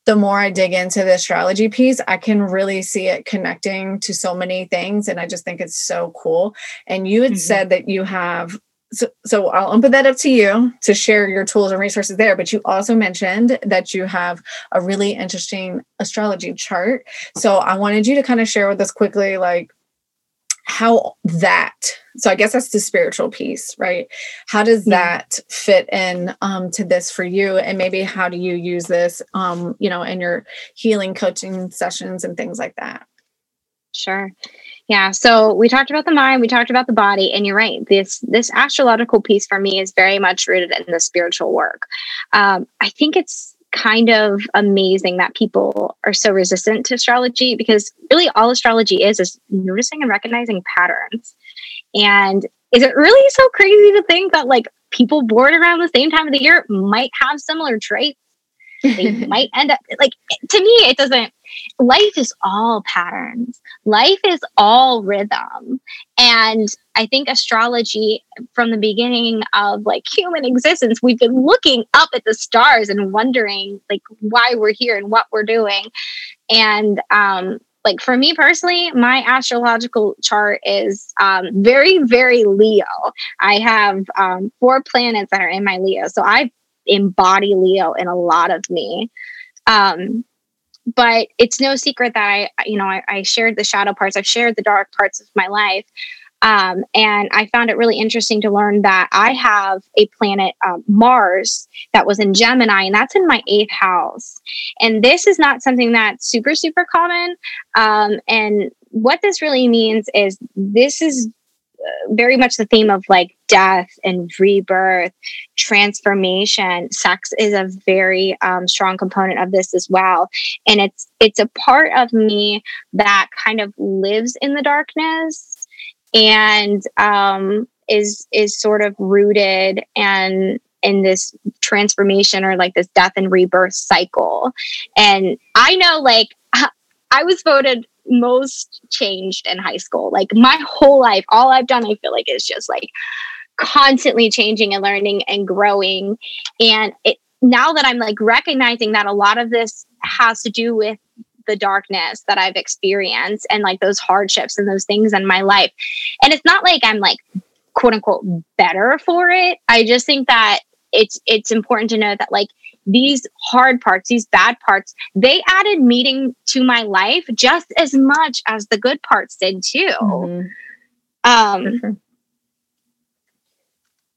the more I dig into the astrology piece, I can really see it connecting to so many things. And I just think it's so cool. And you had mm-hmm. said that you have, so, so I'll open that up to you to share your tools and resources there. But you also mentioned that you have a really interesting astrology chart. So I wanted you to kind of share with us quickly, like, how that so i guess that's the spiritual piece right? How does that fit in um, to this for you? And maybe how do you use this um, you know in your healing coaching sessions and things like that? Sure. Yeah so we talked about the mind we talked about the body and you're right this this astrological piece for me is very much rooted in the spiritual work. Um, i think it's kind of amazing that people are so resistant to astrology because really all astrology is is noticing and recognizing patterns. And is it really so crazy to think that like people born around the same time of the year might have similar traits? They might end up like to me, it doesn't life is all patterns. Life is all rhythm. And I think astrology from the beginning of like human existence, we've been looking up at the stars and wondering like why we're here and what we're doing. And um like for me personally, my astrological chart is um, very, very Leo. I have um, four planets that are in my Leo. So I embody Leo in a lot of me. Um, but it's no secret that I, you know, I, I, shared the shadow parts, I've shared the dark parts of my life. Um, and I found it really interesting to learn that I have a planet, um, Mars, that was in Gemini, and that's in my eighth house. And this is not something that's super, super common. Um, and what this really means is this is very much the theme of like death and rebirth, transformation. Sex is a very um, strong component of this as well, and it's it's a part of me that kind of lives in the darkness and um, is is sort of rooted and in this transformation or like this death and rebirth cycle. And I know, like, I was voted most changed in high school. Like my whole life, all I've done, I feel like is just like constantly changing and learning and growing. And it now that I'm like recognizing that a lot of this has to do with the darkness that I've experienced and like those hardships and those things in my life. And it's not like I'm like quote unquote better for it. I just think that it's it's important to know that like these hard parts, these bad parts, they added meaning to my life just as much as the good parts did too. Mm-hmm. Um, sure.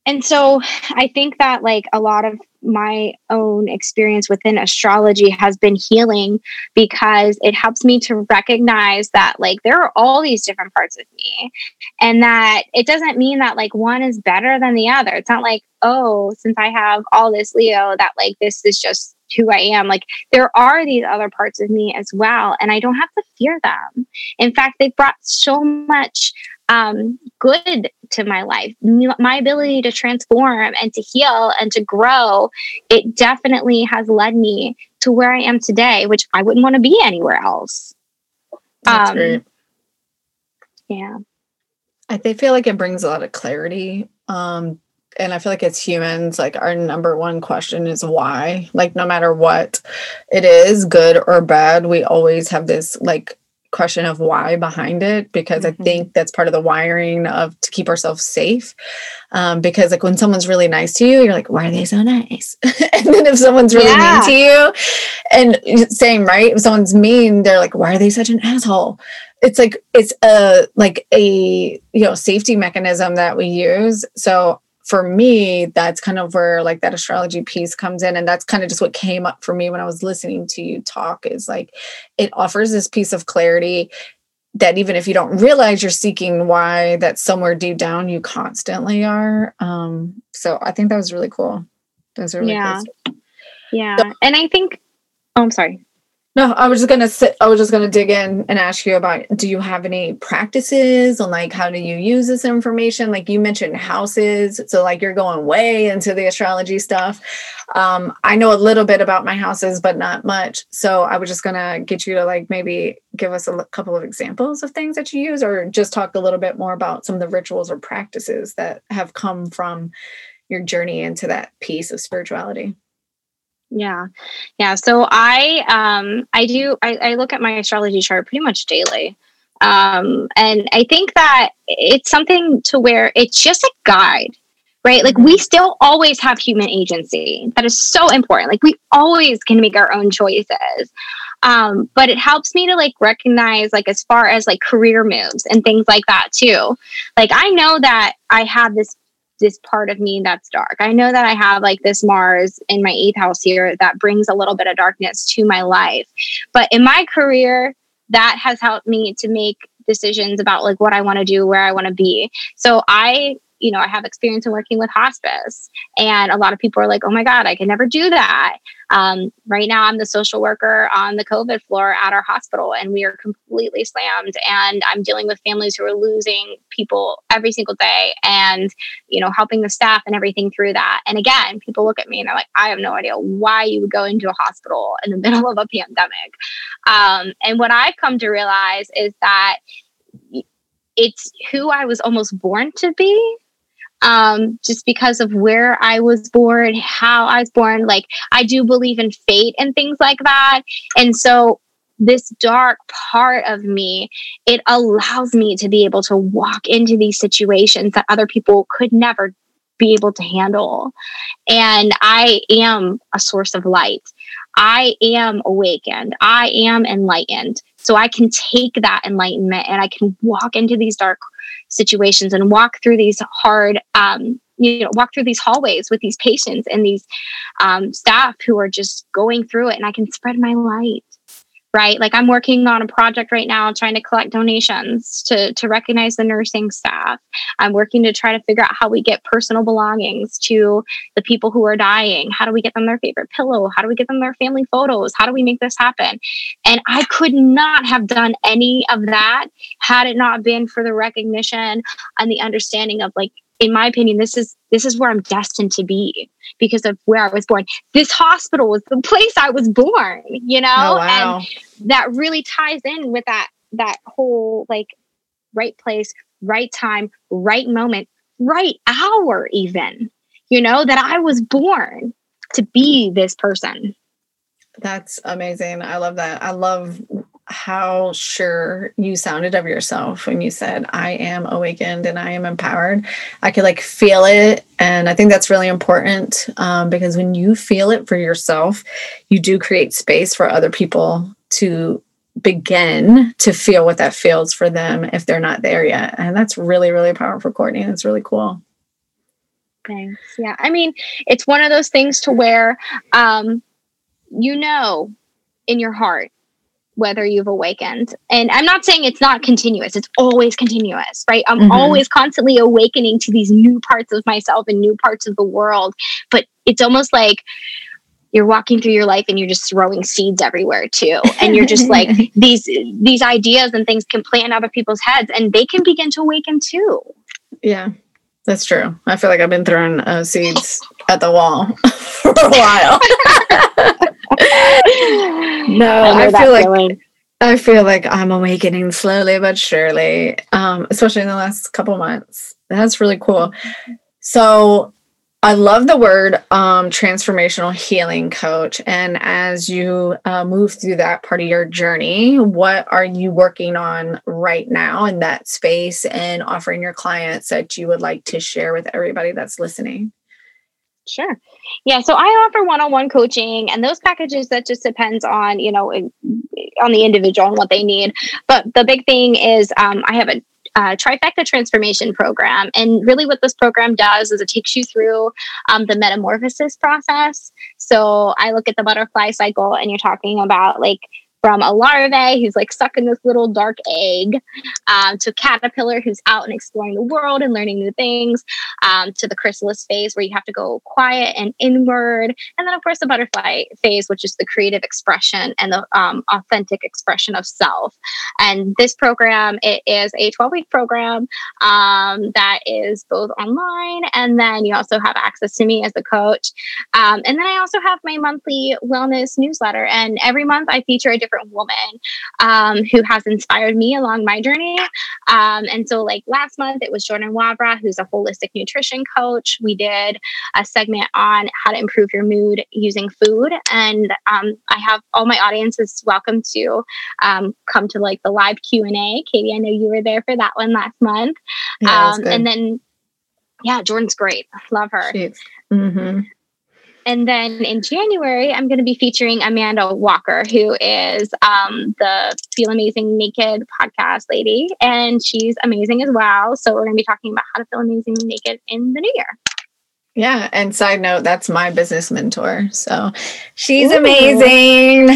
And so I think that like a lot of my own experience within astrology has been healing because it helps me to recognize that like there are all these different parts of me and that it doesn't mean that like one is better than the other. It's not like, oh, since I have all this Leo, that like this is just who I am. Like there are these other parts of me as well, and I don't have to fear them. In fact, they've brought so much um, good to my life. My ability to transform and to heal and to grow, it definitely has led me to where I am today, which I wouldn't want to be anywhere else. That's um, great. Yeah. I they feel like it brings a lot of clarity. Um, and I feel like as humans, like our number one question is why. Like no matter what it is, good or bad, we always have this like question of why behind it because mm-hmm. I think that's part of the wiring of to keep ourselves safe. Um, because like when someone's really nice to you, you're like, why are they so nice? and then if someone's really yeah. mean to you, and same right, if someone's mean, they're like, why are they such an asshole? It's like it's a like a you know safety mechanism that we use. So for me, that's kind of where like that astrology piece comes in. And that's kind of just what came up for me when I was listening to you talk is like it offers this piece of clarity that even if you don't realize you're seeking why, that somewhere deep down you constantly are. Um, so I think that was really cool. That was really yeah. Cool. Yeah. So, and I think, oh, I'm sorry. No, I was just gonna sit. I was just gonna dig in and ask you about. Do you have any practices on like how do you use this information? Like you mentioned houses, so like you're going way into the astrology stuff. Um, I know a little bit about my houses, but not much. So I was just gonna get you to like maybe give us a couple of examples of things that you use, or just talk a little bit more about some of the rituals or practices that have come from your journey into that piece of spirituality. Yeah. Yeah. So I um I do I, I look at my astrology chart pretty much daily. Um and I think that it's something to where it's just a guide, right? Like we mm-hmm. still always have human agency. That is so important. Like we always can make our own choices. Um, but it helps me to like recognize like as far as like career moves and things like that too. Like I know that I have this this part of me that's dark. I know that I have like this Mars in my eighth house here that brings a little bit of darkness to my life. But in my career, that has helped me to make decisions about like what I want to do, where I want to be. So I you know, I have experience in working with hospice. And a lot of people are like, oh my God, I can never do that. Um, right now, I'm the social worker on the COVID floor at our hospital, and we are completely slammed. And I'm dealing with families who are losing people every single day and, you know, helping the staff and everything through that. And again, people look at me and they're like, I have no idea why you would go into a hospital in the middle of a pandemic. Um, and what I've come to realize is that it's who I was almost born to be um, just because of where I was born, how I was born. Like, I do believe in fate and things like that. And so, this dark part of me, it allows me to be able to walk into these situations that other people could never be able to handle. And I am a source of light. I am awakened. I am enlightened. So I can take that enlightenment and I can walk into these dark situations and walk through these hard um, you know walk through these hallways with these patients and these um, staff who are just going through it. And i can spread my light right? Like I'm working on a project right now trying to collect donations to, to recognize the nursing staff. I'm working to try to figure out how we get personal belongings to the people who are dying. How do we get them their favorite pillow? How do we get them their family photos? How do we make this happen? And I could not have done any of that had it not been for the recognition and the understanding of like in my opinion, this is this is where I'm destined to be because of where I was born. This hospital was the place I was born, you know? Oh, wow. And that really ties in with that that whole like right place, right time, right moment, right hour even. You know, that I was born to be this person. That's amazing. I love that. I love how sure you sounded of yourself when you said, I am awakened and I am empowered. I could like feel it. And I think that's really important um, because when you feel it for yourself, you do create space for other people to begin to feel what that feels for them if they're not there yet. And that's really, really powerful, Courtney. That's really cool. Thanks. Yeah. I mean, it's one of those things to where um, you know in your heart whether you've awakened. And I'm not saying it's not continuous, it's always continuous, right? I'm mm-hmm. always constantly awakening to these new parts of myself and new parts of the world. But it's almost like you're walking through your life and you're just throwing seeds everywhere too and you're just like these these ideas and things can plant in other people's heads and they can begin to awaken too yeah that's true i feel like i've been throwing uh, seeds at the wall for a while no, I, I feel like feeling. I feel like I'm awakening slowly but surely, um, especially in the last couple months. That's really cool. So I love the word um, transformational healing coach. And as you uh, move through that part of your journey, what are you working on right now in that space and offering your clients that you would like to share with everybody that's listening? Sure. Yeah. So I offer one-on-one coaching and those packages that just depends on, you know, on the individual and what they need. But the big thing is um, I have a uh, trifecta transformation program. And really, what this program does is it takes you through um, the metamorphosis process. So I look at the butterfly cycle, and you're talking about like from a larvae who's like stuck in this little dark egg um, to caterpillar who's out and exploring the world and learning new things um, to the chrysalis phase where you have to go quiet and inward and then of course the butterfly phase which is the creative expression and the um, authentic expression of self. And this program it is a 12 week program um, that is both online and then you also have access to me as a coach. Um, and then i also have my monthly wellness newsletter and every month i feature a different different woman um, who has inspired me along my journey. Um, and so, like last month, it was Jordan Wabra, who's a holistic nutrition coach. We did a segment on how to improve your mood using food, and um, I have all my audiences welcome to um, come to like the live Q and A. Katie, I know you were there for that one last month, yeah, um, and then yeah, Jordan's great. Love her. Mm-hmm. And then in January, I'm going to be featuring Amanda Walker, who is um, the Feel Amazing Naked podcast lady, and she's amazing as well. So we're going to be talking about how to feel amazing naked in the new year. Yeah, and side note, that's my business mentor. So she's Ooh. amazing.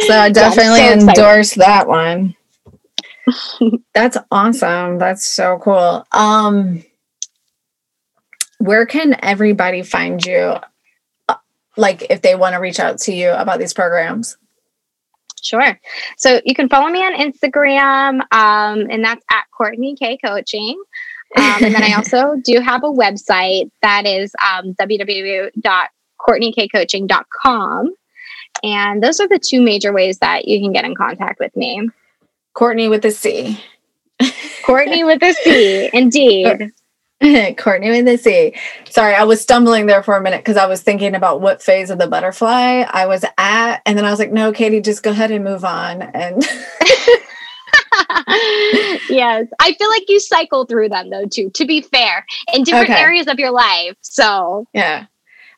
so I definitely yeah, so endorse that one. that's awesome. That's so cool. Um where can everybody find you uh, like if they want to reach out to you about these programs? Sure. So you can follow me on instagram um, and that's at courtney k coaching. Um, and then i also do have a website that is um, www.courtneykcoaching.com and those are the two major ways that you can get in contact with me. Courtney with a c. Courtney with a c indeed Courtney with the C. Sorry, I was stumbling there for a minute because I was thinking about what phase of the butterfly I was at. And then I was like, no, Katie, just go ahead and move on. And yes. I feel like you cycle through them though, too, to be fair, in different okay. areas of your life. So, yeah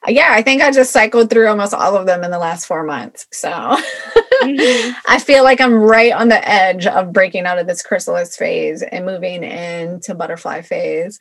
yeah, I think I just cycled through almost all of them in the last four months. So mm-hmm. I feel like I'm right on the edge of breaking out of this chrysalis phase and moving into butterfly phase,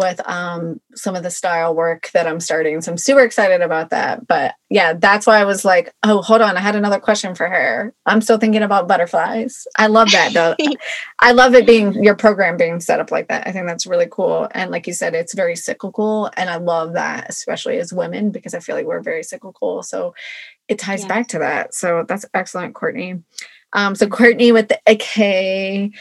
with um, some of the style work that I'm starting. So I'm super excited about that. But yeah, that's why I was like, oh, hold on. I had another question for her. I'm still thinking about butterflies. I love that though. I love it being your program being set up like that. I think that's really cool. And like you said, it's very cyclical. And I love that, especially as women, because I feel like we're very cyclical. So it ties back to that. So that's excellent, Courtney. Um, so Courtney with the K,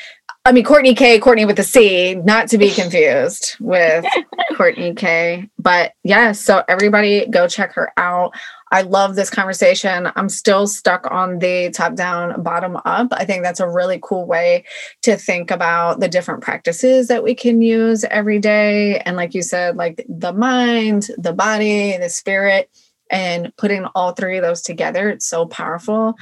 I mean, Courtney K, Courtney with a C, not to be confused with Courtney K. But yeah, so everybody go check her out. I love this conversation. I'm still stuck on the top down, bottom up. I think that's a really cool way to think about the different practices that we can use every day. And like you said, like the mind, the body, the spirit and putting all three of those together it's so powerful.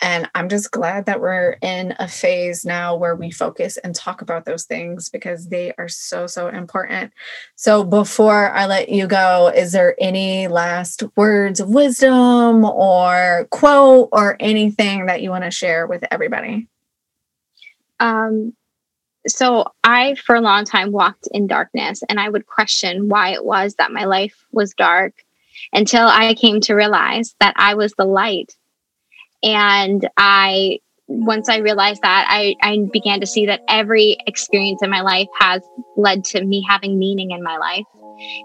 And i'm just glad that we're in a phase now where we focus and talk about those things because they are so so important. So before i let you go is there any last words of wisdom or quote or anything that you want to share with everybody? Um so I, for a long time, walked in darkness and I would question why it was that my life was dark until I came to realize that I was the light. And I, once I realized that, I, I began to see that every experience in my life has led to me having meaning in my life.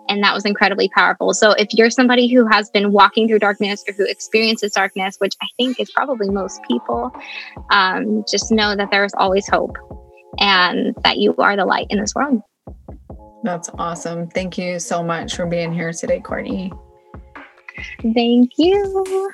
And that was incredibly powerful. So, if you're somebody who has been walking through darkness or who experiences darkness, which I think is probably most people, um, just know that there is always hope and that you are the light in this world. That's awesome. Thank you so much for being here today, Courtney. Thank you.